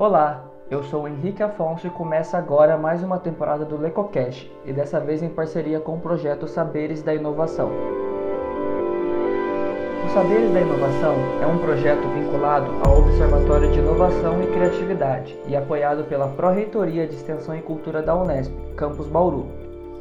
Olá, eu sou Henrique Afonso e começa agora mais uma temporada do LecoCast e dessa vez em parceria com o projeto Saberes da Inovação. O Saberes da Inovação é um projeto vinculado ao Observatório de Inovação e Criatividade e apoiado pela Pró-Reitoria de Extensão e Cultura da Unesp, Campus Bauru.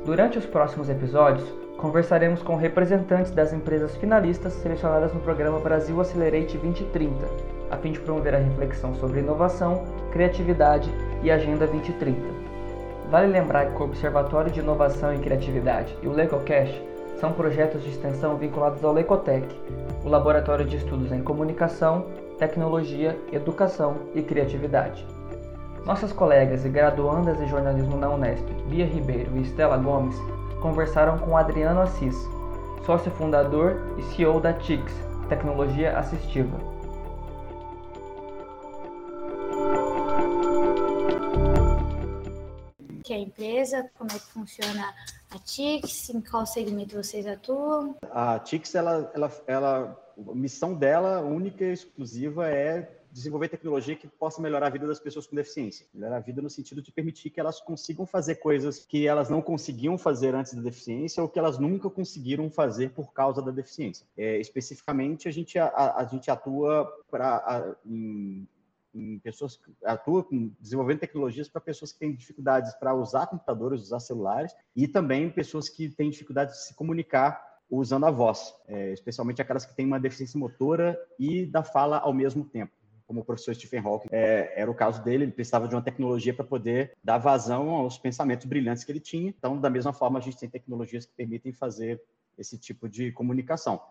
Durante os próximos episódios, conversaremos com representantes das empresas finalistas selecionadas no programa Brasil Accelerate 2030, a fim de promover a reflexão sobre inovação, criatividade e Agenda 2030. Vale lembrar que o Observatório de Inovação e Criatividade e o LecoCast são projetos de extensão vinculados ao Lecotec, o Laboratório de Estudos em Comunicação, Tecnologia, Educação e Criatividade. Nossas colegas e graduandas de jornalismo na Unesp, Bia Ribeiro e Estela Gomes, conversaram com Adriano Assis, sócio fundador e CEO da TIX, Tecnologia Assistiva. Que é a empresa, como é que funciona a TIX, em qual segmento vocês atuam? A TIX, ela, ela, ela, a missão dela, única e exclusiva, é desenvolver tecnologia que possa melhorar a vida das pessoas com deficiência. Melhorar a vida no sentido de permitir que elas consigam fazer coisas que elas não conseguiam fazer antes da deficiência ou que elas nunca conseguiram fazer por causa da deficiência. É, especificamente, a gente, a, a gente atua para em, em pessoas atua com, desenvolvendo tecnologias para pessoas que têm dificuldades para usar computadores, usar celulares e também pessoas que têm dificuldade de se comunicar usando a voz, é, especialmente aquelas que têm uma deficiência motora e da fala ao mesmo tempo como o professor Stephen Hawking, é, era o caso dele, ele precisava de uma tecnologia para poder dar vazão aos pensamentos brilhantes que ele tinha. Então, da mesma forma, a gente tem tecnologias que permitem fazer esse tipo de comunicação.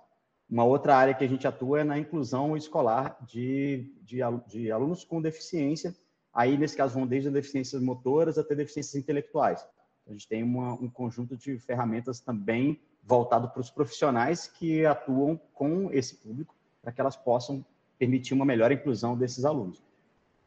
Uma outra área que a gente atua é na inclusão escolar de, de, de alunos com deficiência. Aí, nesse caso, vão desde deficiências motoras até deficiências intelectuais. A gente tem uma, um conjunto de ferramentas também voltado para os profissionais que atuam com esse público, para que elas possam permitir uma melhor inclusão desses alunos.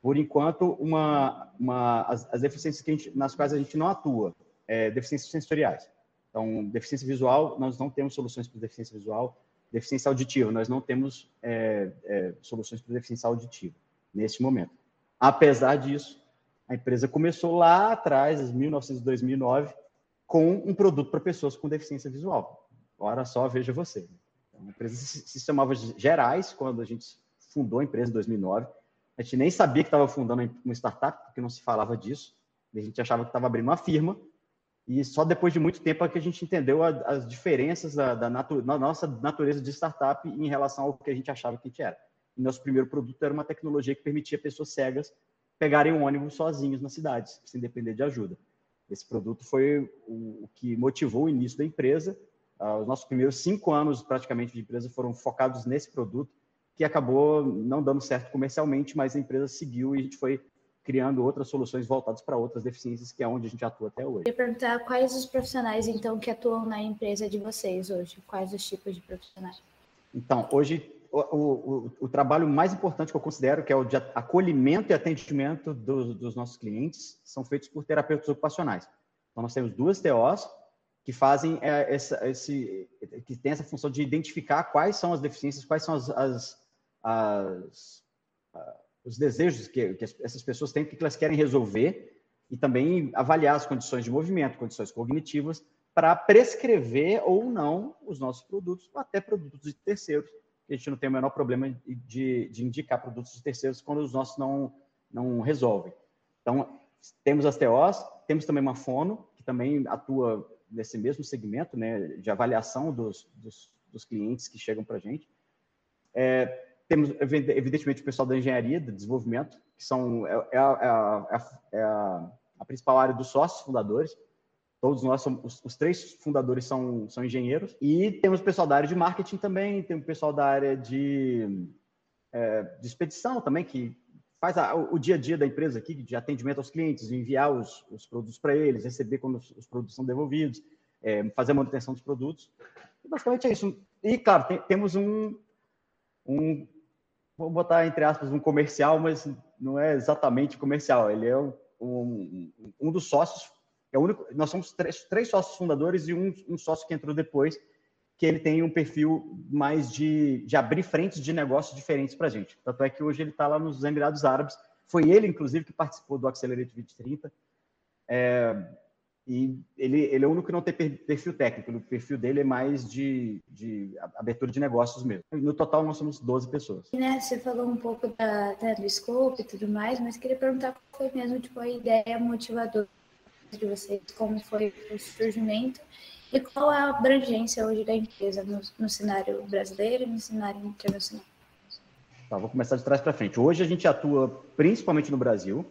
Por enquanto, uma, uma, as, as deficiências gente, nas quais a gente não atua, é, deficiências sensoriais. Então, deficiência visual, nós não temos soluções para deficiência visual. Deficiência auditiva, nós não temos é, é, soluções para deficiência auditiva neste momento. Apesar disso, a empresa começou lá atrás, em 1900, 2009, com um produto para pessoas com deficiência visual. Ora só, veja você. Então, a empresa se, se chamava Gerais, quando a gente fundou a empresa em 2009. A gente nem sabia que estava fundando uma startup, porque não se falava disso. A gente achava que estava abrindo uma firma. E só depois de muito tempo é que a gente entendeu as diferenças da, da, natu nossa natureza de startup em relação ao que a gente achava que a gente era. E nosso primeiro produto era uma tecnologia que permitia pessoas cegas pegarem um ônibus sozinhos nas cidades, sem depender de ajuda. Esse produto foi o, o que motivou o início da empresa. Uh, os nossos primeiros cinco anos, praticamente, de empresa foram focados nesse produto que acabou não dando certo comercialmente, mas a empresa seguiu e a gente foi criando outras soluções voltadas para outras deficiências, que é onde a gente atua até hoje. Eu ia perguntar quais os profissionais, então, que atuam na empresa de vocês hoje? Quais os tipos de profissionais? Então, hoje, o, o, o trabalho mais importante que eu considero, que é o de acolhimento e atendimento do, dos nossos clientes, são feitos por terapeutas ocupacionais. Então, nós temos duas TOs que fazem é, essa, esse, que tem essa função de identificar quais são as deficiências, quais são as, as as, os desejos que, que, essas pessoas têm, o que elas querem resolver, e também avaliar as condições de movimento, condições cognitivas, para prescrever ou não os nossos produtos, ou até produtos de terceiros, a gente não tem o menor problema de, de indicar produtos de terceiros quando os nossos não, não resolvem. Então, temos as TOs, temos também uma Fono, que também atua nesse mesmo segmento né, de avaliação dos, dos, dos clientes que chegam para a gente. É, temos, evidentemente, o pessoal da engenharia, do desenvolvimento, que são, é, é, é, é a, a, principal área dos sócios fundadores. Todos nós, somos, os, os, três fundadores são, são engenheiros. E temos o pessoal da área de marketing também, tem o pessoal da área de, de expedição também, que faz a, o dia a dia da empresa aqui, de atendimento aos clientes, enviar os, os produtos para eles, receber quando os, os, produtos são devolvidos, é, fazer a manutenção dos produtos. E basicamente é isso. E, claro, tem, temos um, um vou botar entre aspas um comercial, mas não é exatamente comercial. Ele é um, um, um dos sócios. É o único. Nós somos três, três sócios fundadores e um, um, sócio que entrou depois, que ele tem um perfil mais de, de abrir frentes de negócios diferentes para a gente. Tanto é que hoje ele está lá nos Emirados Árabes Foi ele, inclusive, que participou do Accelerate 2030. É, e ele, ele é o único que não tem perfil técnico, o perfil dele é mais de, de abertura de negócios mesmo. No total, nós somos 12 pessoas. Né, você falou um pouco da, da, do scope e tudo mais, mas queria perguntar qual foi mesmo tipo, a ideia motivadora de vocês, como foi o surgimento e qual é a abrangência hoje da empresa no, no cenário brasileiro e no cenário internacional. Tá, vou começar de trás para frente. Hoje a gente atua principalmente no Brasil,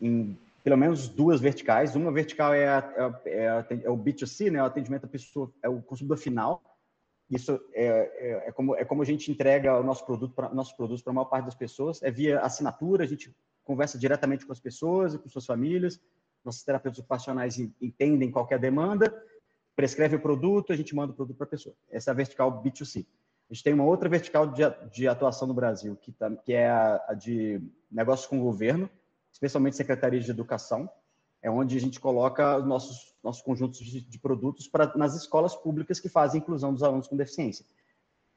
em pelo menos duas verticais. Uma vertical é, a, é, a, é, o B2C, né, o atendimento à pessoa, é o consumidor final. Isso é, é, é como, é como a gente entrega o nosso produto pra, nossos produtos para a maior parte das pessoas. É via assinatura, a gente conversa diretamente com as pessoas e com suas famílias. Nossos terapeutas ocupacionais entendem qualquer demanda, prescreve o produto, a gente manda o produto para a pessoa. Essa é a vertical B2C. A gente tem uma outra vertical de, de atuação no Brasil, que, tá, que é a, a de negócios com o governo, especialmente secretarias de educação, é onde a gente coloca nossos, nossos conjuntos de, de produtos para nas escolas públicas que fazem inclusão dos alunos com deficiência.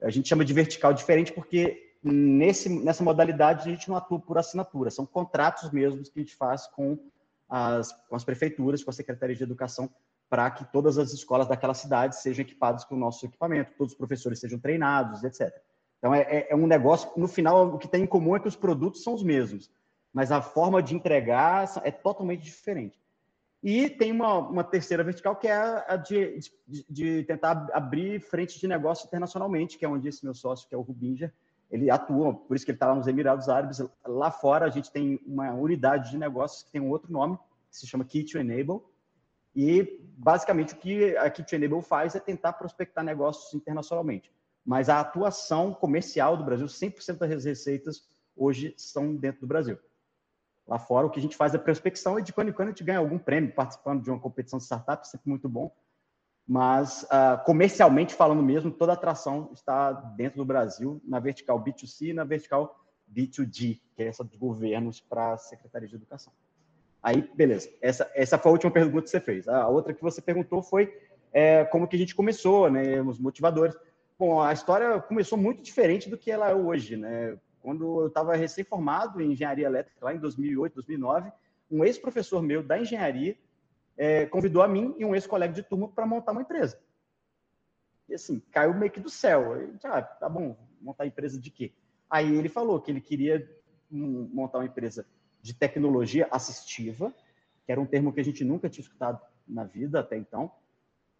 A gente chama de vertical diferente porque nesse, nessa modalidade a gente não atua por assinatura, são contratos mesmos que a gente faz com as, com as prefeituras, com a Secretaria de Educação, para que todas as escolas daquela cidade sejam equipadas com o nosso equipamento, todos os professores sejam treinados, etc. Então, é, é, é um negócio, no final, o que tem em comum é que os produtos são os mesmos mas a forma de entregar é totalmente diferente. E tem uma, uma terceira vertical, que é a de, de, de, tentar abrir frentes de negócio internacionalmente, que é onde esse meu sócio, que é o Rubinger, ele atua, por isso que ele está lá nos Emirados Árabes. Lá fora, a gente tem uma unidade de negócios que tem um outro nome, que se chama Key to Enable. E, basicamente, o que a Key to Enable faz é tentar prospectar negócios internacionalmente. Mas a atuação comercial do Brasil, 100% das receitas hoje são dentro do Brasil. Lá fora, o que a gente faz é prospecção e de quando em quando a gente ganha algum prêmio participando de uma competição de startup, sempre muito bom. Mas, uh, comercialmente falando mesmo, toda a atração está dentro do Brasil, na vertical B2C e na vertical B2G, que é essa dos governos para a Secretaria de Educação. Aí, beleza. Essa, essa foi a última pergunta que você fez. A outra que você perguntou foi é, como que a gente começou, né, os motivadores. Bom, a história começou muito diferente do que ela é hoje, né? Quando eu estava recém-formado em engenharia elétrica, lá em 2008, 2009, um ex-professor meu da engenharia é, convidou a mim e um ex-colega de turma para montar uma empresa. E assim, caiu meio que do céu. Ah, tá bom, montar empresa de quê? Aí ele falou que ele queria montar uma empresa de tecnologia assistiva, que era um termo que a gente nunca tinha escutado na vida até então,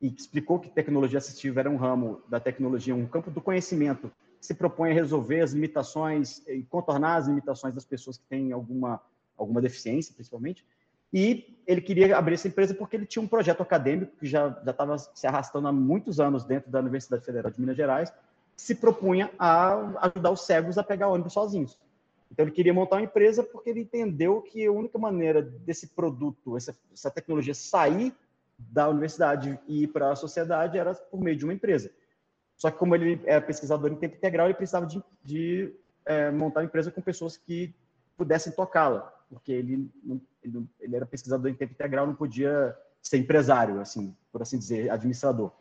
e explicou que tecnologia assistiva era um ramo da tecnologia, um campo do conhecimento se propõe a resolver as limitações e contornar as limitações das pessoas que têm alguma, alguma deficiência, principalmente. E ele queria abrir essa empresa porque ele tinha um projeto acadêmico que já estava se arrastando há muitos anos dentro da Universidade Federal de Minas Gerais, que se propunha a ajudar os cegos a pegar ônibus sozinhos. Então ele queria montar uma empresa porque ele entendeu que a única maneira desse produto, essa, essa tecnologia sair da universidade e ir para a sociedade era por meio de uma empresa. Só que como ele é pesquisador em tempo integral, ele precisava de, de é, montar uma empresa com pessoas que pudessem tocá-la, porque ele, ele, ele, era pesquisador em tempo integral, não podia ser empresário, assim, por assim dizer, administrador,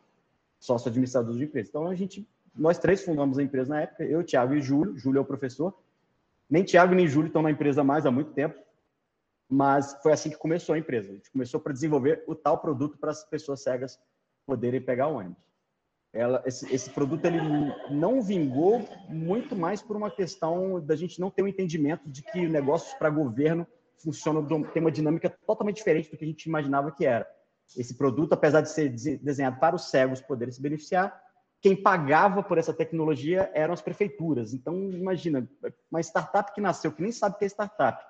sócio administrador de empresa. Então a gente, nós três fundamos a empresa na época, eu, Thiago e Júlio. Júlio é o professor. Nem Thiago nem Júlio estão na empresa mais há muito tempo, mas foi assim que começou a empresa. A gente começou para desenvolver o tal produto para as pessoas cegas poderem pegar o ônibus ela, esse, esse, produto ele não vingou muito mais por uma questão da gente não ter um entendimento de que negócios para governo funcionam, tem uma dinâmica totalmente diferente do que a gente imaginava que era. Esse produto, apesar de ser desenhado para os cegos poderem se beneficiar, quem pagava por essa tecnologia eram as prefeituras. Então, imagina, uma startup que nasceu, que nem sabe o que é startup,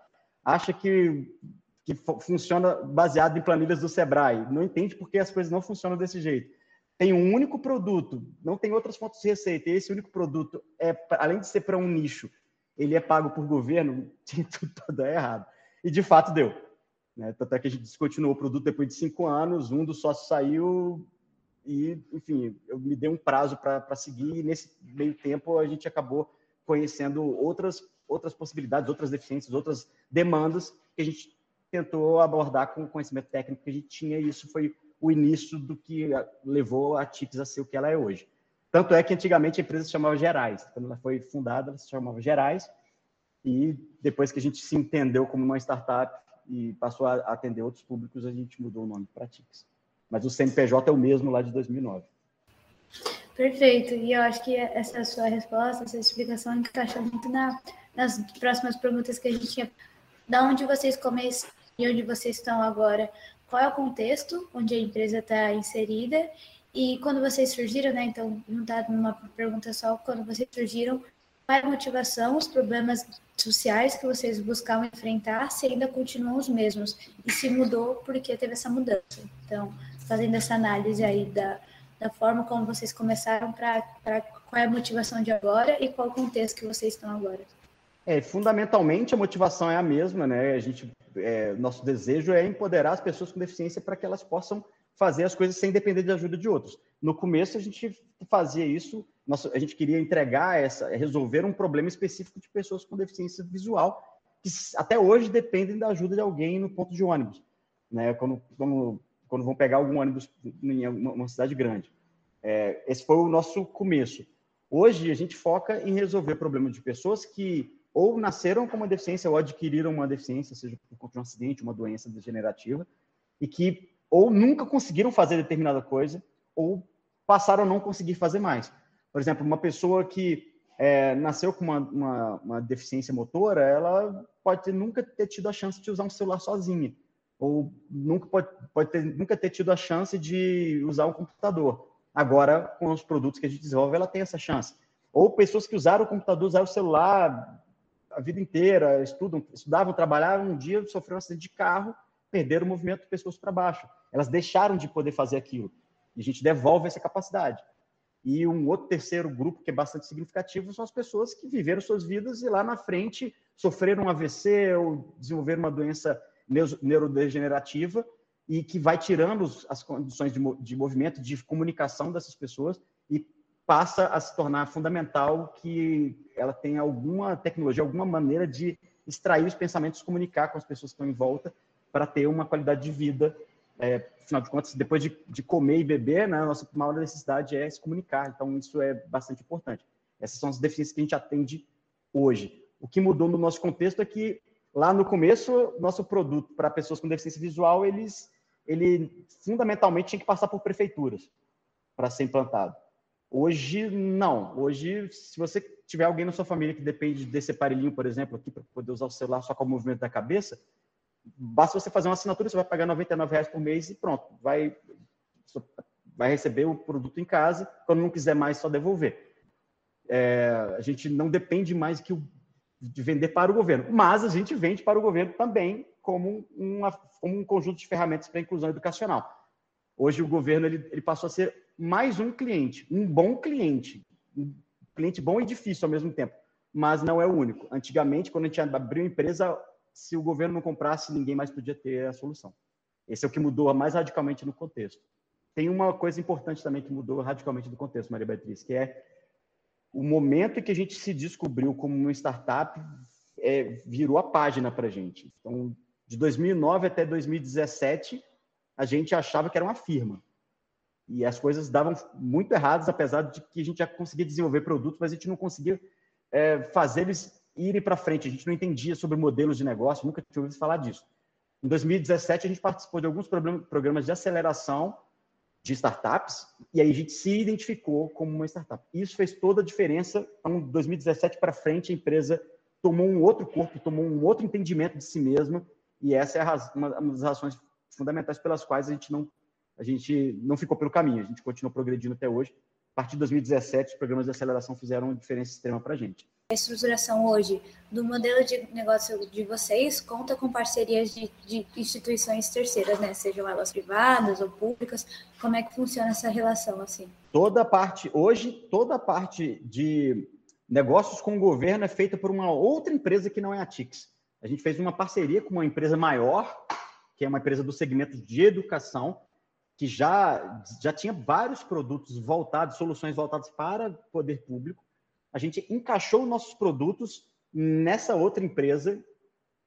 acha que, que funciona baseado em planilhas do Sebrae, não entende porque as coisas não funcionam desse jeito tem um único produto, não tem outras fontes de receita, e esse único produto, é além de ser para um nicho, ele é pago por governo, tudo todo errado. E de fato deu. Né? Tanto é que a gente descontinuou o produto depois de cinco anos, um dos sócios saiu e, enfim, eu me dei um prazo para seguir, e nesse meio tempo a gente acabou conhecendo outras, outras possibilidades, outras deficiências, outras demandas que a gente tentou abordar com o conhecimento técnico que a gente tinha, e isso foi o início do que levou a TIPS a ser o que ela é hoje. Tanto é que antigamente a empresa se chamava Gerais. Quando ela foi fundada, ela se chamava Gerais. E depois que a gente se entendeu como uma startup e passou a atender outros públicos, a gente mudou o nome para Tix. Mas o CNPJ é o mesmo lá de 2009. Perfeito. E eu acho que essa sua resposta, essa explicação encaixa muito na, nas próximas perguntas que a gente tinha. Da onde vocês começam e onde vocês estão agora? Qual é o contexto onde a empresa está inserida? E quando vocês surgiram, né? Então, não está numa pergunta só, quando vocês surgiram, qual é a motivação, os problemas sociais que vocês buscavam enfrentar, se ainda continuam os mesmos? E se mudou porque teve essa mudança? Então, fazendo essa análise aí da, da forma como vocês começaram para qual é a motivação de agora e qual o contexto que vocês estão agora. É, fundamentalmente a motivação é a mesma, né? A gente, é, nosso desejo é empoderar as pessoas com deficiência para que elas possam fazer as coisas sem depender de ajuda de outros. No começo a gente fazia isso, a gente queria entregar essa, resolver um problema específico de pessoas com deficiência visual que até hoje dependem da ajuda de alguém no ponto de ônibus, né? Quando, quando, quando vão pegar algum ônibus em uma, cidade grande. É, esse foi o nosso começo. Hoje a gente foca em resolver problemas de pessoas que ou nasceram com uma deficiência ou adquiriram uma deficiência, seja por conta de um acidente, uma doença degenerativa, e que ou nunca conseguiram fazer determinada coisa, ou passaram a não conseguir fazer mais. Por exemplo, uma pessoa que é, nasceu com uma, uma, uma, deficiência motora, ela pode ter, nunca ter tido a chance de usar um celular sozinha, ou nunca pode, pode ter, nunca ter tido a chance de usar um computador. Agora, com os produtos que a gente desenvolve, ela tem essa chance. Ou pessoas que usaram o computador, usaram o celular a vida inteira, estudam, estudavam, trabalhavam, um dia sofreram um acidente de carro, perderam o movimento de pessoas para baixo. Elas deixaram de poder fazer aquilo. E a gente devolve essa capacidade. E um outro terceiro grupo que é bastante significativo são as pessoas que viveram suas vidas e lá na frente sofreram um AVC ou desenvolveram uma doença neurodegenerativa e que vai tirando as condições de movimento, de comunicação dessas pessoas e passa a se tornar fundamental que ela tenha alguma tecnologia, alguma maneira de extrair os pensamentos, comunicar com as pessoas que estão em volta para ter uma qualidade de vida. É, afinal de contas, depois de, de comer e beber, né, a nossa maior necessidade é se comunicar. Então, isso é bastante importante. Essas são as deficiências que a gente atende hoje. O que mudou no nosso contexto é que, lá no começo, nosso produto para pessoas com deficiência visual, eles, ele fundamentalmente tinha que passar por prefeituras para ser implantado. Hoje, não. Hoje, se você tiver alguém na sua família que depende desse aparelhinho, por exemplo, aqui para poder usar o celular só com o movimento da cabeça, basta você fazer uma assinatura, você vai pagar 99 reais por mês e pronto, vai, vai receber o produto em casa. Quando não quiser mais, só devolver. É, a gente não depende mais que o, de vender para o governo, mas a gente vende para o governo também como, uma, como um conjunto de ferramentas para a inclusão educacional. Hoje o governo ele, ele passou a ser mais um cliente, um bom cliente, um cliente bom e difícil ao mesmo tempo, mas não é o único. Antigamente, quando a gente abriu empresa, se o governo não comprasse, ninguém mais podia ter a solução. Esse é o que mudou mais radicalmente no contexto. Tem uma coisa importante também que mudou radicalmente no contexto, Maria Beatriz, que é o momento em que a gente se descobriu como uma startup é, virou a página para a gente. Então, de 2009 até 2017, a gente achava que era uma firma. E as coisas davam muito erradas, apesar de que a gente já conseguia desenvolver produtos, mas a gente não conseguia é, fazer eles irem para frente. A gente não entendia sobre modelos de negócio, nunca tinha ouvido falar disso. Em 2017, a gente participou de alguns programas de aceleração de startups, e aí a gente se identificou como uma startup. Isso fez toda a diferença. Então, 2017 para frente, a empresa tomou um outro corpo, tomou um outro entendimento de si mesma, e essa é uma das razões fundamentais pelas quais a gente não a gente não ficou pelo caminho, a gente continuou progredindo até hoje. A partir de 2017, os programas de aceleração fizeram uma diferença extrema para a gente. A estruturação hoje do modelo de negócio de vocês conta com parcerias de, de instituições terceiras, né? Sejam elas privadas ou públicas. Como é que funciona essa relação assim? Toda parte, hoje, toda a parte de negócios com o governo é feita por uma outra empresa que não é a TIX. A gente fez uma parceria com uma empresa maior que é uma empresa do segmento de educação, que já, já tinha vários produtos voltados, soluções voltadas para poder público. A gente encaixou nossos produtos nessa outra empresa,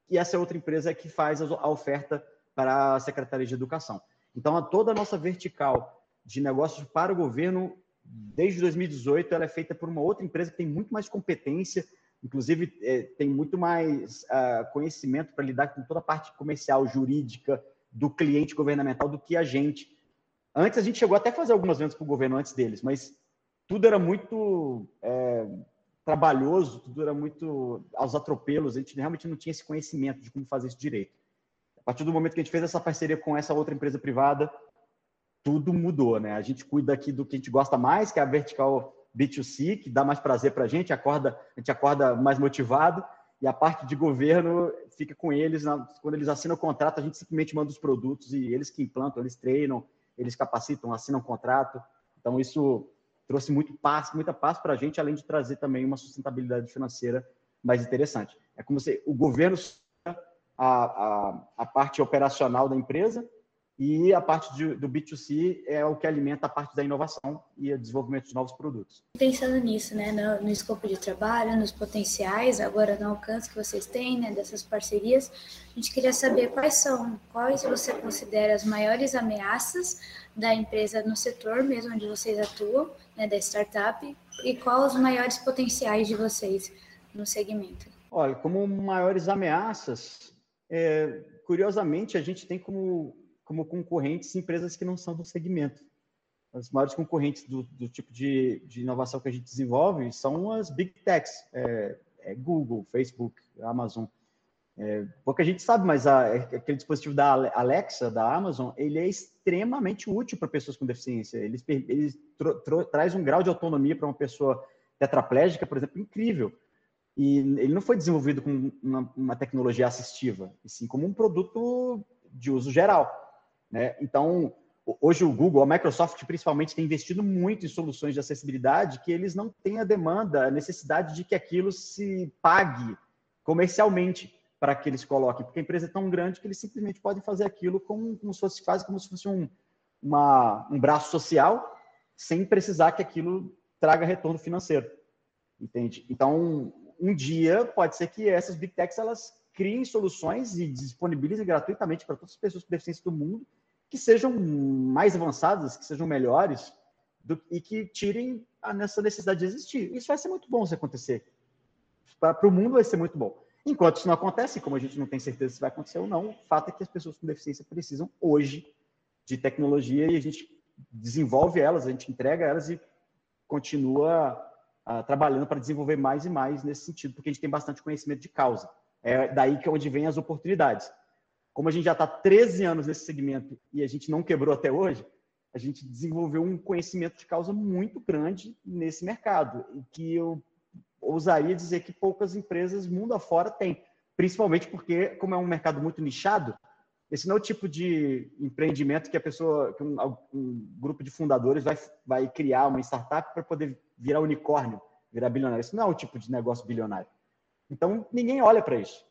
e essa outra empresa é que faz a oferta para a Secretaria de Educação. Então, toda a nossa vertical de negócios para o governo, desde 2018, ela é feita por uma outra empresa que tem muito mais competência, inclusive é, tem muito mais uh, conhecimento para lidar com toda a parte comercial, jurídica do cliente governamental do que a gente. Antes a gente chegou até a fazer algumas vendas para o governo antes deles, mas tudo era muito é, trabalhoso, tudo era muito aos atropelos, a gente realmente não tinha esse conhecimento de como fazer isso direito. A partir do momento que a gente fez essa parceria com essa outra empresa privada, tudo mudou, né? A gente cuida aqui do que a gente gosta mais, que é a vertical B2C, que dá mais prazer para a gente, acorda, a gente acorda mais motivado, e a parte de governo fica com eles, quando eles assinam o contrato, a gente simplesmente manda os produtos e eles que implantam, eles treinam, eles capacitam, assinam o contrato. Então, isso trouxe muito paz, muita paz para a gente, além de trazer também uma sustentabilidade financeira mais interessante. É como se o governo a, a, a parte operacional da empresa e a parte de, do B2C é o que alimenta a parte da inovação e o desenvolvimento de novos produtos. Pensando nisso, né, no, no escopo de trabalho, nos potenciais, agora no alcance que vocês têm, né, dessas parcerias, a gente queria saber quais são, quais você considera as maiores ameaças da empresa no setor mesmo onde vocês atuam, né, da startup, e quais os maiores potenciais de vocês no segmento? Olha, como maiores ameaças, é, curiosamente, a gente tem como, como concorrentes empresas que não são do segmento. As maiores concorrentes do, do tipo de, de, inovação que a gente desenvolve são as big techs, é, é Google, Facebook, Amazon. É, pouca gente sabe, mas a, aquele dispositivo da Alexa, da Amazon, ele é extremamente útil para pessoas com deficiência. Ele, ele tro, tro, traz um grau de autonomia para uma pessoa tetraplégica, por exemplo, incrível. E ele não foi desenvolvido com uma, uma, tecnologia assistiva, e sim como um produto de uso geral. Né? Então, hoje o Google, a Microsoft principalmente, tem investido muito em soluções de acessibilidade que eles não têm a demanda, a necessidade de que aquilo se pague comercialmente para que eles coloquem, porque a empresa é tão grande que eles simplesmente podem fazer aquilo como, como se fosse quase como se fosse um, uma, um braço social, sem precisar que aquilo traga retorno financeiro. Entende? Então, um dia pode ser que essas big techs elas criem soluções e disponibilizem gratuitamente para todas as pessoas com deficiência do mundo que sejam mais avançadas, que sejam melhores do, e que tirem a, nessa necessidade de existir. Isso vai ser muito bom se acontecer. Para o mundo vai ser muito bom. Enquanto isso não acontece, como a gente não tem certeza se vai acontecer ou não, o fato é que as pessoas com deficiência precisam hoje de tecnologia e a gente desenvolve elas, a gente entrega elas e continua uh, trabalhando para desenvolver mais e mais nesse sentido, porque a gente tem bastante conhecimento de causa. É daí que é onde vem as oportunidades. Como a gente já está 13 anos nesse segmento e a gente não quebrou até hoje, a gente desenvolveu um conhecimento de causa muito grande nesse mercado, e que eu ousaria dizer que poucas empresas mundo afora têm, principalmente porque, como é um mercado muito nichado, esse não é o tipo de empreendimento que a pessoa, que um, um grupo de fundadores vai, vai criar uma startup para poder virar unicórnio, virar bilionário. Isso não é o tipo de negócio bilionário. Então, ninguém olha para isso.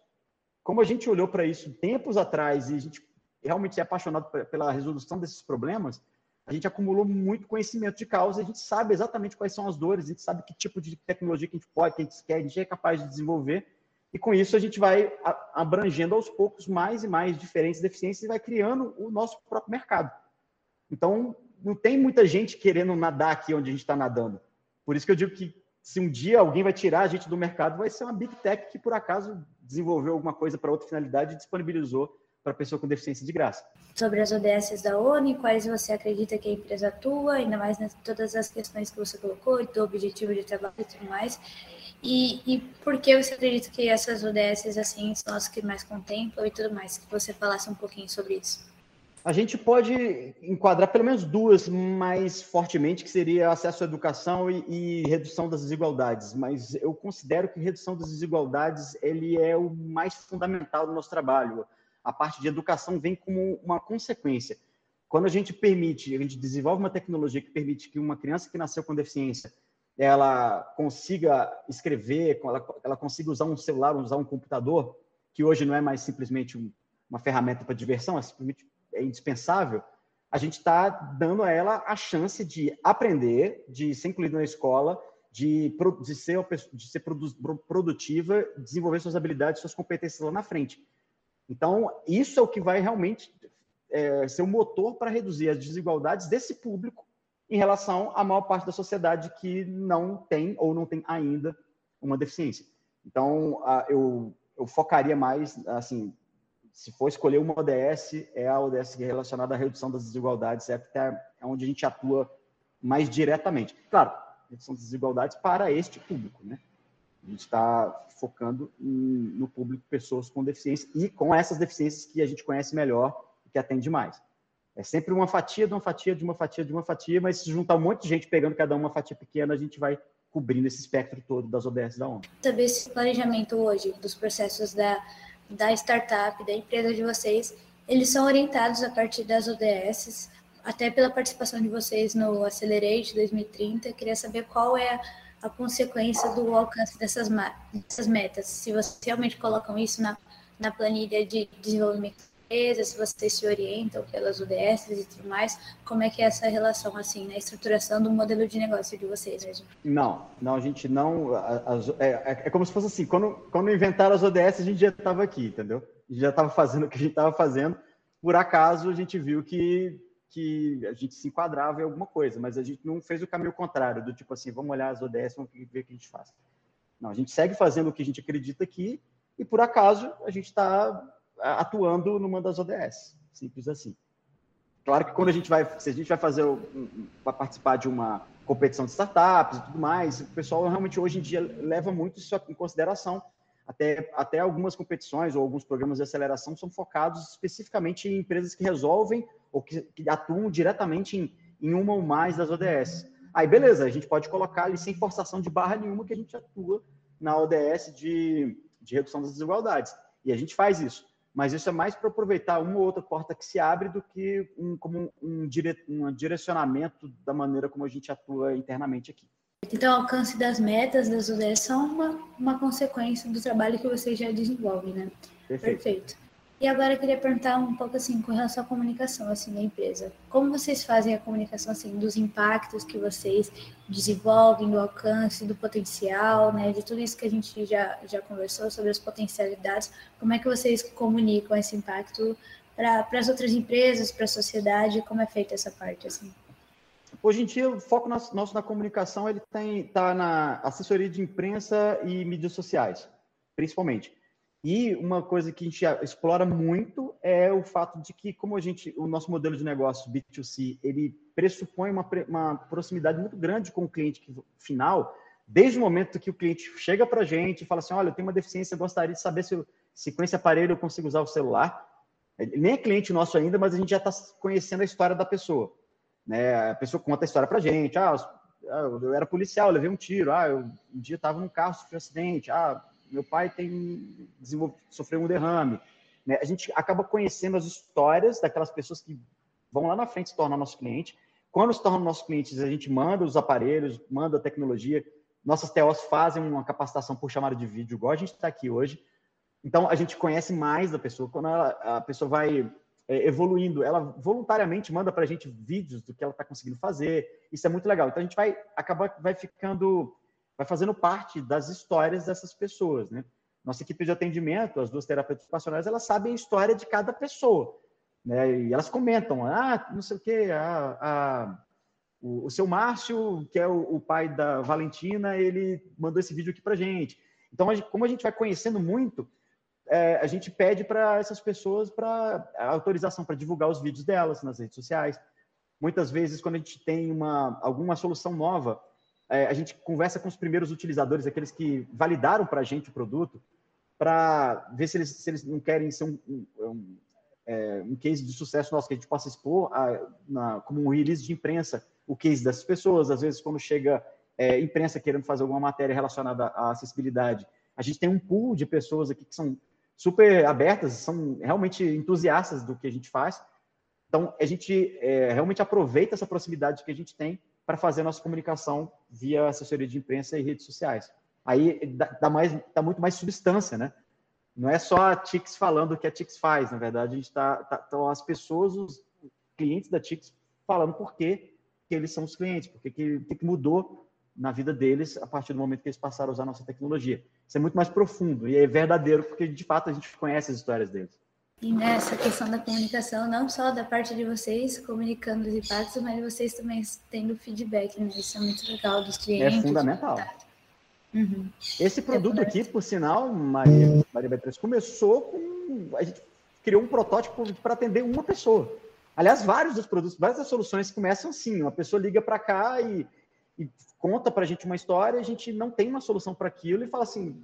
Como a gente olhou para isso tempos atrás e a gente realmente é apaixonado pela resolução desses problemas, a gente acumulou muito conhecimento de causa, a gente sabe exatamente quais são as dores, a gente sabe que tipo de tecnologia que a gente pode, que a gente quer, a gente é capaz de desenvolver, e com isso a gente vai abrangendo aos poucos mais e mais diferentes deficiências e vai criando o nosso próprio mercado. Então, não tem muita gente querendo nadar aqui onde a gente está nadando. Por isso que eu digo que se um dia alguém vai tirar a gente do mercado, vai ser uma big tech que por acaso desenvolveu alguma coisa para outra finalidade e disponibilizou para pessoa com deficiência de graça. Sobre as ODS da ONU, quais você acredita que a empresa atua, ainda mais nas todas as questões que você colocou, do objetivo de trabalho e tudo mais. E, e por que você acredita que essas ODS assim são as que mais contemplam e tudo mais? Que você falasse um pouquinho sobre isso. A gente pode enquadrar pelo menos duas mais fortemente, que seria acesso à educação e, e, redução das desigualdades. Mas eu considero que redução das desigualdades ele é o mais fundamental do nosso trabalho. A parte de educação vem como uma consequência. Quando a gente permite, a gente desenvolve uma tecnologia que permite que uma criança que nasceu com deficiência ela consiga escrever, ela, ela consiga usar um celular, usar um computador, que hoje não é mais simplesmente um, uma ferramenta para diversão, é simplesmente é indispensável, a gente está dando a ela a chance de aprender, de ser incluído na escola, de, de ser, de ser produtiva, desenvolver suas habilidades, suas competências lá na frente. Então, isso é o que vai realmente é, ser o um motor para reduzir as desigualdades desse público em relação à maior parte da sociedade que não tem ou não tem ainda uma deficiência. Então, eu, eu focaria mais, assim, se for escolher uma ODS, é a ODS relacionada à redução das desigualdades, é, onde a gente atua mais diretamente. Claro, redução das desigualdades para este público, né? A gente está focando em, no público pessoas com deficiência e com essas deficiências que a gente conhece melhor e que atende mais. É sempre uma fatia de uma fatia, de uma fatia, de uma fatia, mas se juntar um monte de gente pegando cada uma fatia pequena, a gente vai cobrindo esse espectro todo das ODS da ONU. Saber esse planejamento hoje dos processos da, da startup, da empresa de vocês, eles são orientados a partir das ODS, até pela participação de vocês no Accelerate 2030. Queria saber qual é a consequência do alcance dessas, dessas metas. Se vocês realmente colocam isso na, na planilha de desenvolvimento empresa, se vocês se orientam pelas UDS e tudo mais, como é que é essa relação, assim, na estruturação do modelo de negócio de vocês mesmo? Não, não, a gente não, as, é, é, é, como se fosse assim, quando, quando inventaram as ODS, a gente já estava aqui, entendeu? A gente já estava fazendo o que a gente estava fazendo, por acaso a gente viu que, que a gente se enquadrava em alguma coisa, mas a gente não fez o caminho contrário, do tipo assim, vamos olhar as ODS, vamos ver o que a gente faz. Não, a gente segue fazendo o que a gente acredita aqui, e por acaso a gente está atuando numa das ODS. Simples assim. Claro que quando a gente vai, se a gente vai fazer, vai participar de uma competição de startups e tudo mais, o pessoal realmente hoje em dia leva muito isso em consideração. Até, até algumas competições ou alguns programas de aceleração são focados especificamente em empresas que resolvem ou que, que atuam diretamente em, em uma ou mais das ODS. Aí, beleza, a gente pode colocar ali sem forçação de barra nenhuma que a gente atua na ODS de, de redução das desigualdades. E a gente faz isso mas isso é mais para aproveitar uma ou outra porta que se abre do que um, como um, dire, um direcionamento da maneira como a gente atua internamente aqui. Então, o alcance das metas das UDS são uma, uma consequência do trabalho que vocês já desenvolvem, né? Perfeito. Perfeito. E agora eu queria perguntar um pouco assim com relação à comunicação assim da empresa. Como vocês fazem a comunicação assim dos impactos que vocês desenvolvem, do alcance, do potencial, né, de tudo isso que a gente já já conversou sobre as potencialidades. Como é que vocês comunicam esse impacto para as outras empresas, para a sociedade? Como é feita essa parte assim? Hoje em dia, o foco nosso, nosso na comunicação ele tem tá na assessoria de imprensa e mídias sociais, principalmente. E uma coisa que a gente explora muito é o fato de que, como a gente, o nosso modelo de negócio B2C, ele pressupõe uma, uma proximidade muito grande com o cliente final, desde o momento que o cliente chega para a gente e fala assim, olha, eu tenho uma deficiência, eu gostaria de saber se, se com esse aparelho eu consigo usar o celular. Ele nem é cliente nosso ainda, mas a gente já está conhecendo a história da pessoa. Né? A pessoa conta a história para a gente, ah, eu era policial, eu levei um tiro, ah, eu, um dia estava num carro, sofri um acidente, ah, meu pai tem sofreu um derrame. Né? A gente acaba conhecendo as histórias daquelas pessoas que vão lá na frente se tornar nosso cliente. Quando se tornam nossos clientes, a gente manda os aparelhos, manda a tecnologia. Nossas TOs fazem uma capacitação por chamada de vídeo, igual a gente está aqui hoje. Então, a gente conhece mais da pessoa. Quando ela, a pessoa vai é, evoluindo, ela voluntariamente manda para a gente vídeos do que ela está conseguindo fazer. Isso é muito legal. Então, a gente vai acabar vai ficando vai fazendo parte das histórias dessas pessoas, né? Nossa equipe de atendimento, as duas terapeutas ocupacionais, elas sabem a história de cada pessoa, né? E elas comentam, ah, não sei o quê, a, a, o, o seu Márcio, que é o, o, pai da Valentina, ele mandou esse vídeo aqui para gente. Então, a gente, como a gente vai conhecendo muito, é, a gente pede para essas pessoas para autorização para divulgar os vídeos delas nas redes sociais. Muitas vezes, quando a gente tem uma, alguma solução nova, é, a gente conversa com os primeiros utilizadores, aqueles que validaram para a gente o produto, para ver se eles, se eles não querem ser um, um, é, um, case de sucesso nosso, que a gente possa expor a, na, como um release de imprensa o case dessas pessoas. Às vezes, quando chega é, imprensa querendo fazer alguma matéria relacionada à acessibilidade, a gente tem um pool de pessoas aqui que são super abertas, são realmente entusiastas do que a gente faz. Então, a gente é, realmente aproveita essa proximidade que a gente tem para fazer nossa comunicação via assessoria de imprensa e redes sociais. Aí dá, mais, dá muito mais substância, né? Não é só a Tix falando o que a Tix faz, na verdade, a gente está, tá, estão as pessoas, os clientes da Tix, falando por que, que eles são os clientes, porque que, que mudou na vida deles a partir do momento que eles passaram a usar a nossa tecnologia. Isso é muito mais profundo e é verdadeiro, porque de fato a gente conhece as histórias deles. E nessa questão da comunicação, não só da parte de vocês comunicando os impactos, mas vocês também tendo feedback, né? Isso é muito legal dos clientes. É fundamental. Uhum. Esse produto é aqui, por sinal, Maria, Maria Beatriz, começou com. A gente criou um protótipo para atender uma pessoa. Aliás, vários dos produtos, várias das soluções começam assim: uma pessoa liga para cá e, e conta para a gente uma história, a gente não tem uma solução para aquilo e fala assim: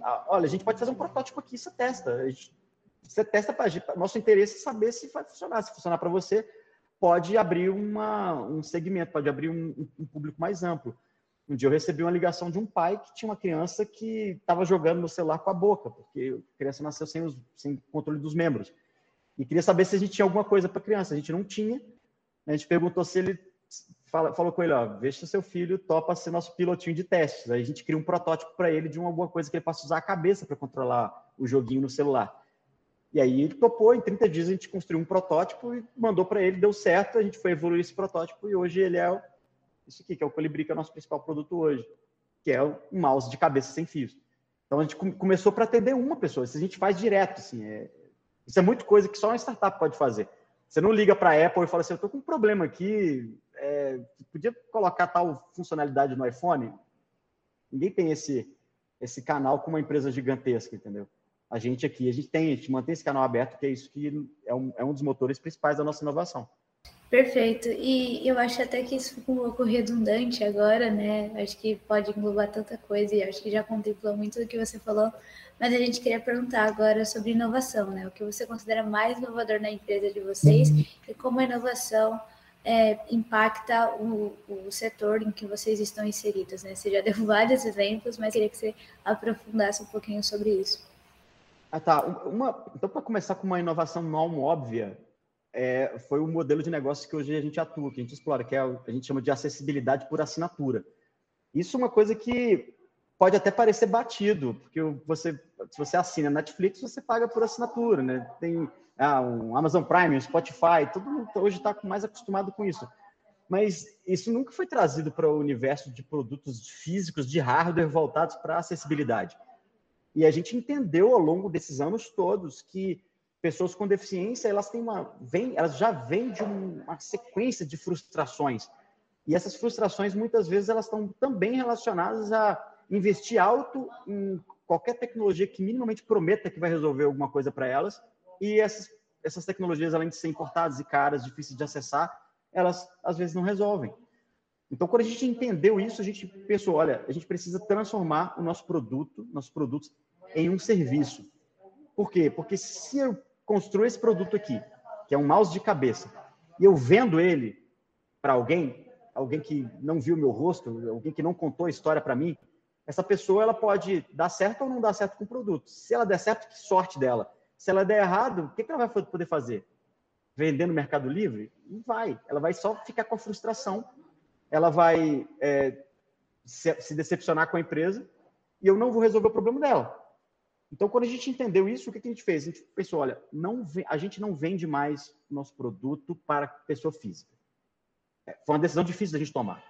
ah, olha, a gente pode fazer um protótipo aqui, você testa. Gente, você testa para nosso interesse é saber se vai funcionar. Se funcionar para você, pode abrir uma, um segmento, pode abrir um, um público mais amplo. Um dia eu recebi uma ligação de um pai que tinha uma criança que estava jogando no celular com a boca, porque a criança nasceu sem, os, sem controle dos membros. E queria saber se a gente tinha alguma coisa para a criança. A gente não tinha. A gente perguntou se ele fala, falou com ele, ó, veja se seu filho topa ser nosso pilotinho de testes. Aí a gente cria um protótipo para ele de uma, alguma coisa que ele possa usar a cabeça para controlar o joguinho no celular. E aí ele topou, em 30 dias a gente construiu um protótipo e mandou para ele, deu certo, a gente foi evoluir esse protótipo e hoje ele é isso aqui, que é o Colibri, que é o nosso principal produto hoje, que é um mouse de cabeça sem fios. Então a gente começou para atender uma pessoa, isso a gente faz direto, assim, é, isso é muito coisa que só uma startup pode fazer. Você não liga para a Apple e fala assim, eu estou com um problema aqui, é, podia colocar tal funcionalidade no iPhone? Ninguém tem esse, esse canal com uma empresa gigantesca, entendeu? A gente aqui, a gente tem, a gente mantém esse canal aberto, que é isso que é um, é um dos motores principais da nossa inovação. Perfeito. E eu acho até que isso ficou um pouco redundante agora, né? Acho que pode englobar tanta coisa e acho que já contemplou muito do que você falou. Mas a gente queria perguntar agora sobre inovação, né? O que você considera mais inovador na empresa de vocês uhum. e como a inovação é, impacta o, o, setor em que vocês estão inseridos, né? Você já deu vários exemplos, mas queria que você aprofundasse um pouquinho sobre isso. Ah, tá. Uma, então, para começar com uma inovação não óbvia, é, foi o modelo de negócio que hoje a gente atua, que a gente explora, que é a gente chama de acessibilidade por assinatura. Isso é uma coisa que pode até parecer batido, porque você, se você assina Netflix, você paga por assinatura, né? Tem ah, um Amazon Prime, um Spotify, todo mundo hoje está mais acostumado com isso. Mas isso nunca foi trazido para o universo de produtos físicos, de hardware voltados para acessibilidade. E a gente entendeu ao longo desses anos todos que pessoas com deficiência, elas têm uma, vem, elas já vêm de uma sequência de frustrações. E essas frustrações, muitas vezes, elas estão também relacionadas a investir alto em qualquer tecnologia que minimamente prometa que vai resolver alguma coisa para elas. E essas, essas tecnologias, além de serem importadas e caras, difíceis de acessar, elas às vezes não resolvem. Então, quando a gente entendeu isso, a gente pensou, olha, a gente precisa transformar o nosso produto, nossos produtos, em um serviço. Por quê? Porque se eu construo esse produto aqui, que é um mouse de cabeça, e eu vendo ele para alguém, alguém que não viu meu rosto, alguém que não contou a história para mim, essa pessoa ela pode dar certo ou não dar certo com o produto. Se ela der certo, que sorte dela. Se ela der errado, o que ela vai poder fazer? Vender no Mercado Livre? Não vai. Ela vai só ficar com a frustração. Ela vai é, se, decepcionar com a empresa e eu não vou resolver o problema dela. Então, quando a gente entendeu isso, o que a gente fez? A gente pensou, olha, não, a gente não vende mais nosso produto para pessoa física. É, foi uma decisão difícil da gente tomar.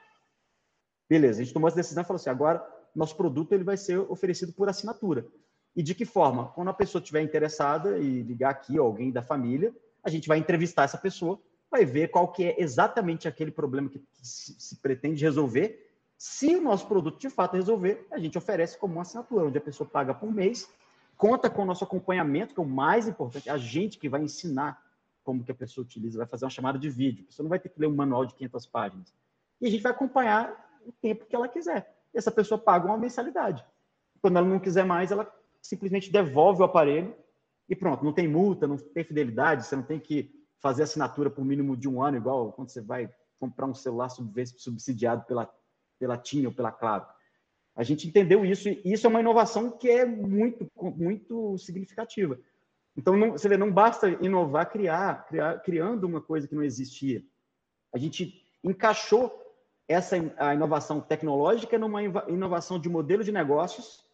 Beleza, a gente tomou essa decisão e falou assim, agora nosso produto ele vai ser oferecido por assinatura. E de que forma? Quando a pessoa estiver interessada e ligar aqui, ou alguém da família, a gente vai entrevistar essa pessoa, vai ver qual que é exatamente aquele problema que, se, se pretende resolver. Se o nosso produto de fato resolver, a gente oferece como uma assinatura, onde a pessoa paga por mês conta com o nosso acompanhamento, que é o mais importante, a gente que vai ensinar como que a pessoa utiliza, vai fazer uma chamada de vídeo. A pessoa não vai ter que ler um manual de 500 páginas. E a gente vai acompanhar o tempo que ela quiser. E essa pessoa paga uma mensalidade. Quando ela não quiser mais, ela simplesmente devolve o aparelho e pronto, não tem multa, não tem fidelidade, você não tem que fazer assinatura por mínimo de um ano, igual quando você vai comprar um celular subsidiado pela, pela TIM ou pela Claro. A gente entendeu isso e isso é uma inovação que é muito, muito significativa. Então, não, você vê, não basta inovar, criar, criar, criando uma coisa que não existia. A gente encaixou essa a inovação tecnológica numa inovação de modelo de negócios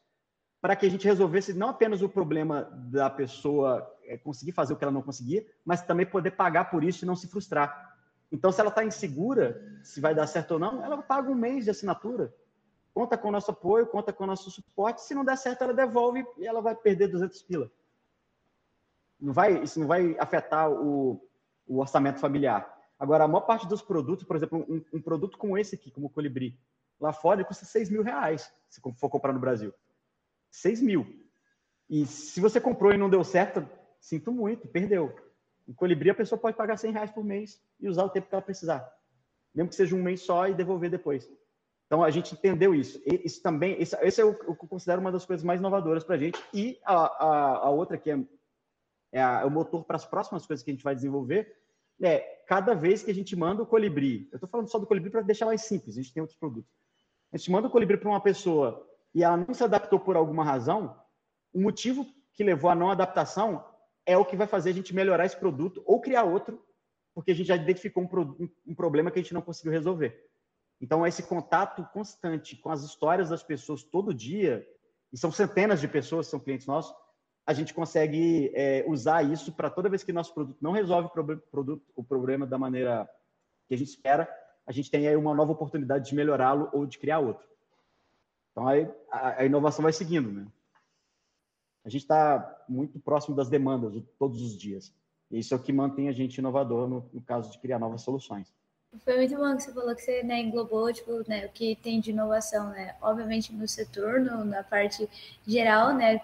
para que a gente resolvesse não apenas o problema da pessoa é, conseguir fazer o que ela não conseguia, mas também poder pagar por isso e não se frustrar. Então, se ela está insegura se vai dar certo ou não, ela paga um mês de assinatura conta com o nosso apoio, conta com o nosso suporte. Se não der certo, ela devolve e ela vai perder 200 pila. Não vai, isso não vai afetar o, o orçamento familiar. Agora, a maior parte dos produtos, por exemplo, um, um, produto como esse aqui, como o Colibri, Lá fora ele custa 6 mil reais, se for comprar no Brasil. 6 mil. E se você comprou e não deu certo, sinto muito, perdeu. Em colibri, a pessoa pode pagar 100 reais por mês e usar o tempo que ela precisar. Mesmo que seja um mês só e devolver depois. Então, a gente entendeu isso. Isso também, esse, é o que eu considero uma das coisas mais inovadoras para a gente. E a, a, a, outra, que é, é, a, é o motor para as próximas coisas que a gente vai desenvolver, é cada vez que a gente manda o colibri, eu estou falando só do colibri para deixar mais simples, a gente tem outros produtos. A gente manda o colibri para uma pessoa e ela não se adaptou por alguma razão, o motivo que levou à não adaptação é o que vai fazer a gente melhorar esse produto ou criar outro, porque a gente já identificou um, um problema que a gente não conseguiu resolver. Então, esse contato constante com as histórias das pessoas todo dia, e são centenas de pessoas, são clientes nossos, a gente consegue é, usar isso para toda vez que nosso produto não resolve o, produto, o problema da maneira que a gente espera, a gente tem aí uma nova oportunidade de melhorá-lo ou de criar outro. Então, aí, a, a inovação vai seguindo, né? A gente está muito próximo das demandas de todos os dias. Isso é o que mantém a gente inovador no, no caso de criar novas soluções. Foi muito bom que você falou que você né, englobou tipo, né, o que tem de inovação, né? Obviamente no setor, no, na parte geral, né?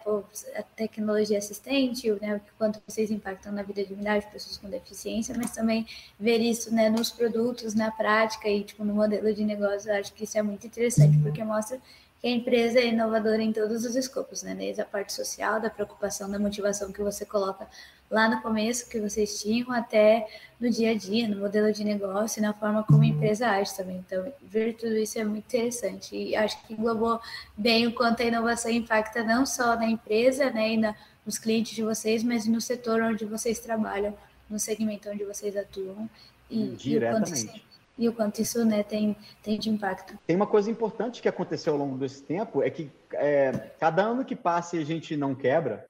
A tecnologia assistente, né, o quanto vocês impactam na vida de milhares de pessoas com deficiência, mas também ver isso né, nos produtos, na prática e tipo, no modelo de negócio, eu acho que isso é muito interessante, porque mostra que a empresa é inovadora em todos os escopos, né? Desde a parte social, da preocupação, da motivação que você coloca lá no começo, que vocês tinham, até no dia a dia, no modelo de negócio e na forma como a empresa age também. Então, ver tudo isso é muito interessante e acho que englobou bem o quanto a inovação impacta não só na empresa, né, e na, nos clientes de vocês, mas no setor onde vocês trabalham, no segmento onde vocês atuam. E, Diretamente e o quanto isso né, tem, tem de impacto. Tem uma coisa importante que aconteceu ao longo desse tempo, é que é, cada ano que passa e a gente não quebra,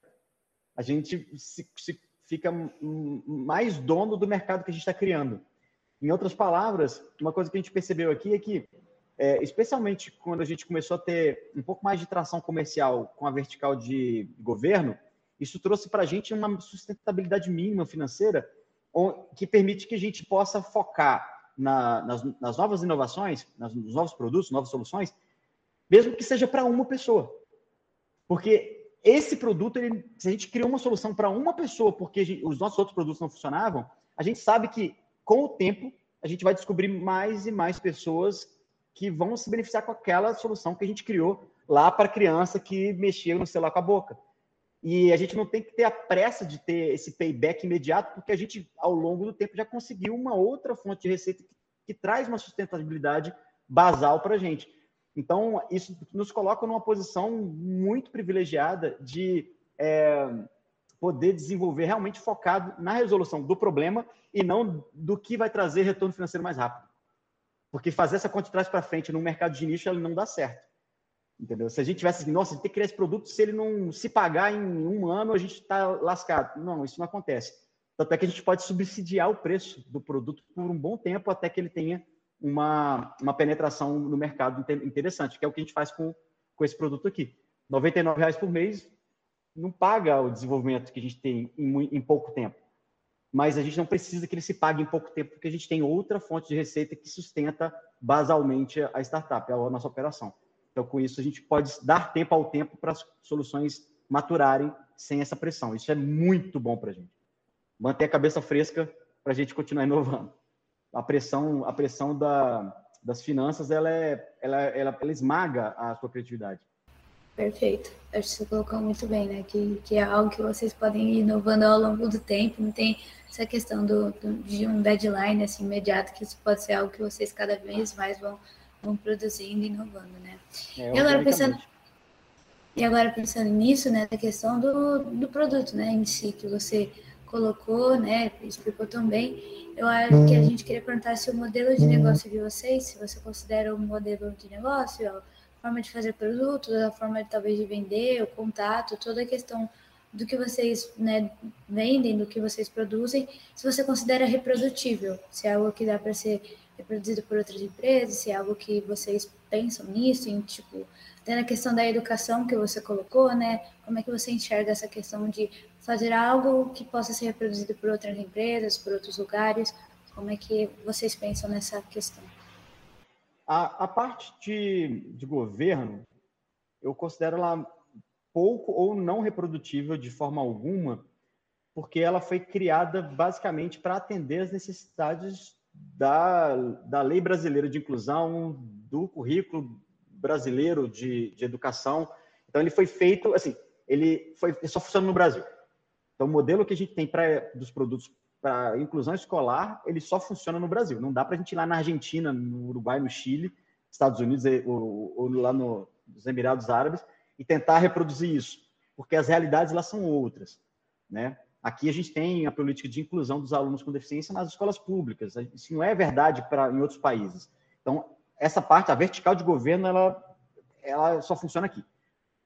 a gente se, se fica mais dono do mercado que a gente está criando. Em outras palavras, uma coisa que a gente percebeu aqui é que, é, especialmente quando a gente começou a ter um pouco mais de tração comercial com a vertical de governo, isso trouxe para a gente uma sustentabilidade mínima financeira que permite que a gente possa focar na, nas, nas, novas inovações, nos novos produtos, novas soluções, mesmo que seja para uma pessoa. Porque esse produto, ele, se a gente criou uma solução para uma pessoa, porque gente, os nossos outros produtos não funcionavam, a gente sabe que com o tempo a gente vai descobrir mais e mais pessoas que vão se beneficiar com aquela solução que a gente criou lá para a criança que mexia no celular com a boca. E a gente não tem que ter a pressa de ter esse payback imediato, porque a gente, ao longo do tempo, já conseguiu uma outra fonte de receita que, que traz uma sustentabilidade basal para a gente. Então, isso nos coloca numa posição muito privilegiada de é, poder desenvolver realmente focado na resolução do problema e não do que vai trazer retorno financeiro mais rápido. Porque fazer essa conta de trás para frente no mercado de nicho ela não dá certo. Entendeu? Se a gente tivesse nossa, tem que criar esse produto, se ele não se pagar em um ano, a gente está lascado. Não, isso não acontece. Tanto é que a gente pode subsidiar o preço do produto por um bom tempo até que ele tenha uma, uma penetração no mercado interessante, que é o que a gente faz com, com esse produto aqui. R$ reais por mês não paga o desenvolvimento que a gente tem em, em pouco tempo. Mas a gente não precisa que ele se pague em pouco tempo, porque a gente tem outra fonte de receita que sustenta basalmente a startup, a nossa operação. Então, com isso, a gente pode dar tempo ao tempo para as soluções maturarem sem essa pressão. Isso é muito bom para a gente. Manter a cabeça fresca para a gente continuar inovando. A pressão, a pressão da, das finanças, ela, é, ela, ela, ela esmaga a sua criatividade. Perfeito. Acho que você colocou muito bem, né? Que, que é algo que vocês podem ir inovando ao longo do tempo. Não tem essa questão do, do, de um deadline assim, imediato, que isso pode ser algo que vocês cada vez mais vão vão produzindo e inovando, né? É, e agora pensando e agora pensando nisso, né, da questão do, do produto, né, em si que você colocou, né, explicou também, eu acho que a gente queria perguntar se o modelo de negócio de vocês, se você considera um modelo de negócio, a forma de fazer produtos, a forma de talvez de vender, o contato, toda a questão do que vocês né, vendem, do que vocês produzem, se você considera reprodutível, se é algo que dá para ser é produzido por outras empresas, se é algo que vocês pensam nisso, em tipo, até na questão da educação que você colocou, né? Como é que você enxerga essa questão de fazer algo que possa ser reproduzido por outras empresas, por outros lugares? Como é que vocês pensam nessa questão? A, a parte de, de governo, eu considero ela pouco ou não reprodutível de forma alguma, porque ela foi criada basicamente para atender as necessidades da, da lei brasileira de inclusão, do currículo brasileiro de, de educação. Então, ele foi feito, assim, ele, foi, ele só funciona no Brasil. Então, o modelo que a gente tem para dos produtos para inclusão escolar, ele só funciona no Brasil. Não dá para a gente ir lá na Argentina, no Uruguai, no Chile, Estados Unidos ou, ou lá no, nos Emirados Árabes e tentar reproduzir isso, porque as realidades lá são outras, né? Aqui a gente tem a política de inclusão dos alunos com deficiência nas escolas públicas. Isso não é verdade para em outros países. Então, essa parte, a vertical de governo, ela, ela só funciona aqui.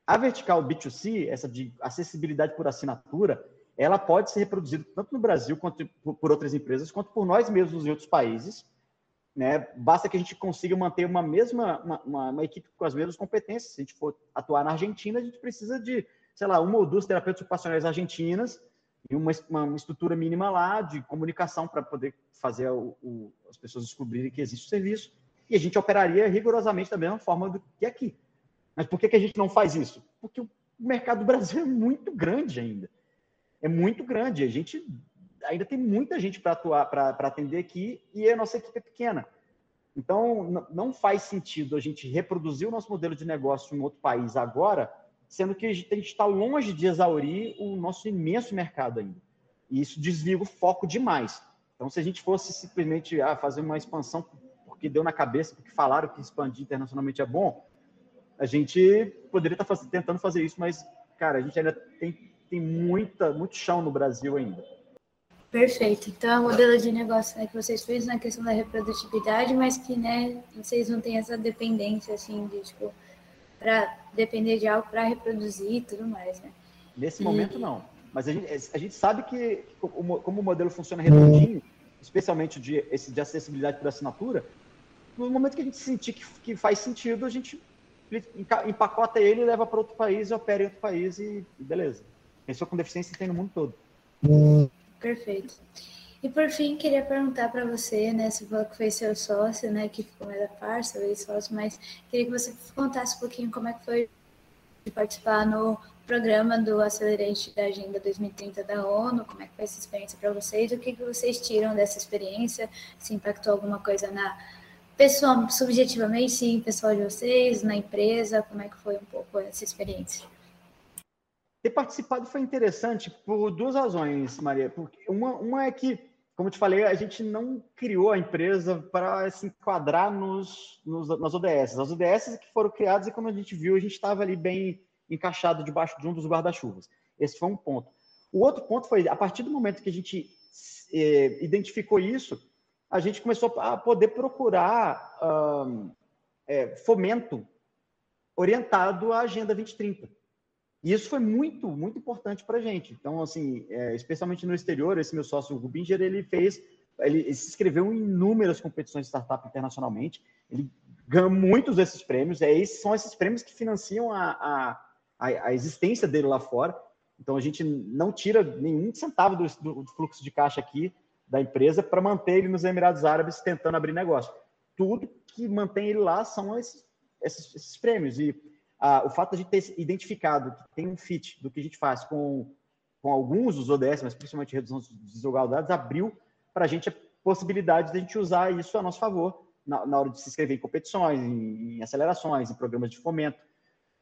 A vertical B2C, essa de acessibilidade por assinatura, ela pode ser reproduzida tanto no Brasil quanto por outras empresas, quanto por nós mesmos em outros países. Né? Basta que a gente consiga manter uma mesma uma, uma, uma equipe com as mesmas competências. Se a gente for atuar na Argentina, a gente precisa de, sei lá, uma ou duas terapeutas ocupacionais argentinas e uma, uma, estrutura mínima lá de comunicação para poder fazer o, o, as pessoas descobrirem que existe o serviço. E a gente operaria rigorosamente da mesma forma do que aqui. Mas por que, que a gente não faz isso? Porque o mercado do Brasil é muito grande ainda. É muito grande. A gente ainda tem muita gente para atuar, para atender aqui, e a nossa equipe é pequena. Então, não faz sentido a gente reproduzir o nosso modelo de negócio em outro país agora sendo que a gente está longe de exaurir o nosso imenso mercado ainda. E isso desvia o foco demais. Então, se a gente fosse simplesmente ah, fazer uma expansão porque deu na cabeça, porque falaram que expandir internacionalmente é bom, a gente poderia estar tentando fazer isso, mas, cara, a gente ainda tem, tem muita, muito chão no Brasil ainda. Perfeito. Então, o modelo de negócio né, que vocês fez na questão da reprodutibilidade, mas que né, vocês não têm essa dependência, assim, de, tipo, para depender de algo para reproduzir e tudo mais, né? Nesse e... momento, não. Mas a gente, a gente sabe que, como o modelo funciona redondinho, especialmente de, esse de acessibilidade por assinatura, no momento que a gente sentir que, que faz sentido, a gente empacota ele, leva para outro país, opera em outro país e beleza. Pessoa com deficiência tem no mundo todo. Perfeito. E por fim, queria perguntar para você, né? Você falou que foi seu sócio, né? Que ficou mais a farsa, veio sócio, mas queria que você contasse um pouquinho como é que foi participar no programa do Acelerante da Agenda 2030 da ONU, como é que foi essa experiência para vocês, o que, que vocês tiram dessa experiência, se impactou alguma coisa na pessoa, subjetivamente, sim, pessoal de vocês, na empresa, como é que foi um pouco essa experiência? Ter participado foi interessante por duas razões, Maria. Porque uma, uma é que como te falei, a gente não criou a empresa para se enquadrar nos, nos, nas ODS. As ODS que foram criadas e quando a gente viu, a gente estava ali bem encaixado debaixo de um dos guarda-chuvas. Esse foi um ponto. O outro ponto foi, a partir do momento que a gente é, identificou isso, a gente começou a poder procurar um, é, fomento orientado à Agenda 2030. E isso foi muito, muito importante para a gente. Então, assim, é, especialmente no exterior, esse meu sócio, o Rubinger, ele fez, ele, ele, se inscreveu em inúmeras competições de startup internacionalmente, ele ganhou muitos desses prêmios, é, esses, são esses prêmios que financiam a, a, a, a existência dele lá fora. Então, a gente não tira nenhum centavo do, do, fluxo de caixa aqui da empresa para manter ele nos Emirados Árabes tentando abrir negócio. Tudo que mantém ele lá são esses, esses, esses prêmios. E ah, o fato de a gente ter identificado que tem um fit do que a gente faz com, com alguns dos ODS, mas principalmente redução de desigualdades, abriu para a gente a possibilidade de a gente usar isso a nosso favor na, na hora de se inscrever em competições, em, em, acelerações, em programas de fomento.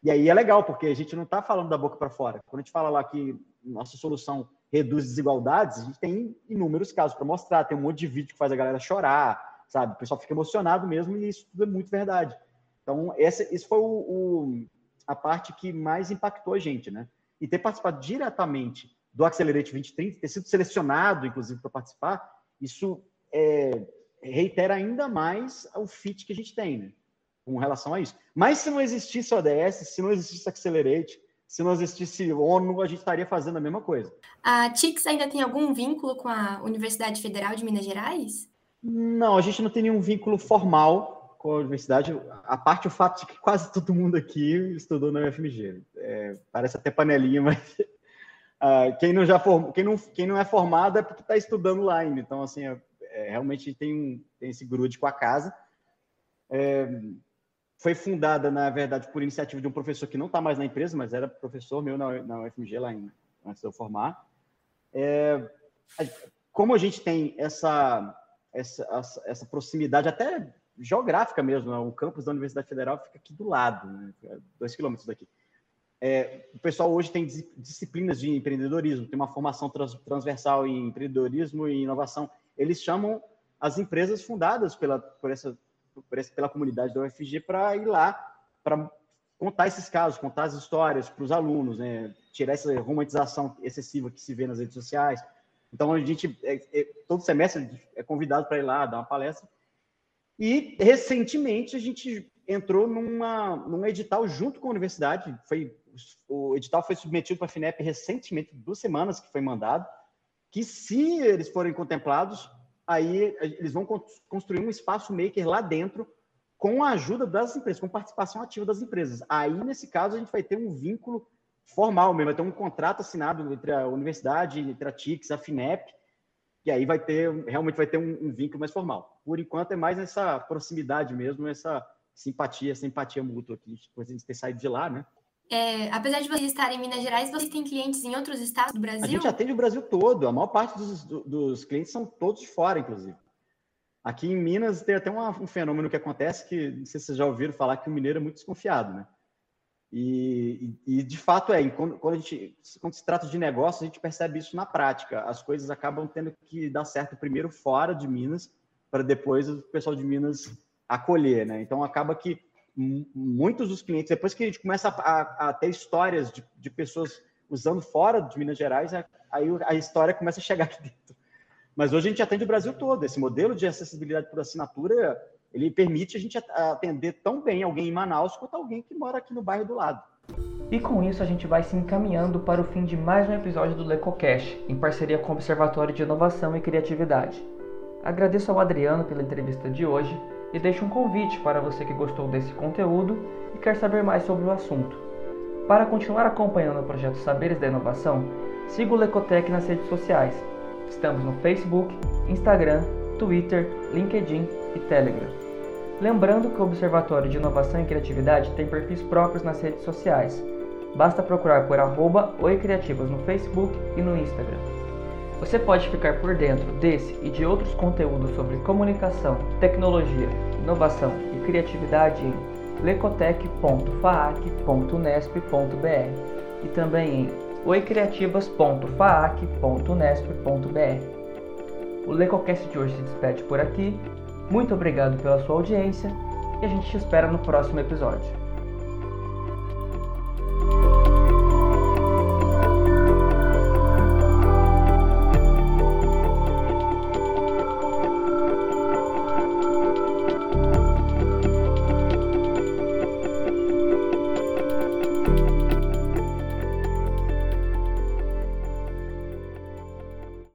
E aí é legal, porque a gente não está falando da boca para fora. Quando a gente fala lá que nossa solução reduz desigualdades, a gente tem inúmeros casos para mostrar. Tem um monte de vídeo que faz a galera chorar, sabe? O pessoal fica emocionado mesmo e isso tudo é muito verdade. Então, essa, isso foi o, o, a parte que mais impactou a gente, né? E ter participado diretamente do Accelerate 2030, ter sido selecionado, inclusive, para participar, isso é, reitera ainda mais o fit que a gente tem, né? Com relação a isso. Mas se não existisse o ODS, se não existisse Accelerate, se não existisse ONU, a gente estaria fazendo a mesma coisa. A TIX ainda tem algum vínculo com a Universidade Federal de Minas Gerais? Não, a gente não tem nenhum vínculo formal com a universidade, a parte o fato de que quase todo mundo aqui estudou na UFMG. É, parece até panelinha, mas uh, quem, não já form, quem, não, quem não é formado é porque está estudando lá ainda. Então, assim, é, é, realmente tem, tem esse grude com a casa. é, foi fundada, na verdade, por iniciativa de um professor que não está mais na empresa, mas era professor meu na, na UFMG lá em, antes de eu formar. É, como a gente tem essa, essa, essa proximidade, até geográfica mesmo, né? o campus da Universidade Federal fica aqui do lado, né? dois quilômetros daqui. É, o pessoal hoje tem disciplinas de empreendedorismo, tem uma formação trans, transversal em empreendedorismo e inovação. Eles chamam as empresas fundadas pela, por essa, por essa, pela comunidade da UFG para ir lá, para contar esses casos, contar as histórias para os alunos, né? tirar essa romantização excessiva que se vê nas redes sociais. Então, a gente, é, é, todo semestre, é convidado para ir lá dar uma palestra. E, recentemente, a gente entrou numa, num edital junto com a universidade. Foi, o edital foi submetido para a FINEP recentemente, duas semanas que foi mandado, que se eles forem contemplados, aí eles vão construir um espaço maker lá dentro com a ajuda das empresas, com participação ativa das empresas. Aí, nesse caso, a gente vai ter um vínculo formal mesmo, vai ter um contrato assinado entre a universidade, entre a TICS, a FINEP, e aí vai ter, realmente vai ter um, um vínculo mais formal. Por enquanto é mais essa proximidade mesmo, essa simpatia, essa empatia mútua aqui, depois de ter saído de lá, né? É, apesar de vocês estarem em Minas Gerais, vocês têm clientes em outros estados do Brasil? A gente atende o Brasil todo, a maior parte dos, dos clientes são todos de fora, inclusive. Aqui em Minas tem até uma, um fenômeno que acontece que, não sei se vocês já ouviram falar, que o mineiro é muito desconfiado, né? E, e, e, de fato é, quando, quando, a gente, quando se trata de negócio, a gente percebe isso na prática. As coisas acabam tendo que dar certo primeiro fora de Minas, para depois o pessoal de Minas acolher, né? Então acaba que muitos dos clientes, depois que a gente começa a, a, a ter histórias de, de, pessoas usando fora de Minas Gerais, aí a história começa a chegar aqui dentro. Mas hoje a gente atende o Brasil todo. Esse modelo de acessibilidade por assinatura ele permite a gente atender tão bem alguém em Manaus quanto alguém que mora aqui no bairro do lado. E com isso a gente vai se encaminhando para o fim de mais um episódio do LecoCast, em parceria com o Observatório de Inovação e Criatividade. Agradeço ao Adriano pela entrevista de hoje e deixo um convite para você que gostou desse conteúdo e quer saber mais sobre o assunto. Para continuar acompanhando o projeto Saberes da Inovação, siga o Lecotec nas redes sociais. Estamos no Facebook, Instagram, Twitter, LinkedIn e Telegram. Lembrando que o Observatório de Inovação e Criatividade tem perfis próprios nas redes sociais. Basta procurar por arroba Oicriativas no Facebook e no Instagram. Você pode ficar por dentro desse e de outros conteúdos sobre comunicação, tecnologia, inovação e criatividade em lecotec.faac.nesp.br e também em oicriativas.faac.nesp.br. O Lecocast de hoje se despede por aqui muito obrigado pela sua audiência e a gente te espera no próximo episódio.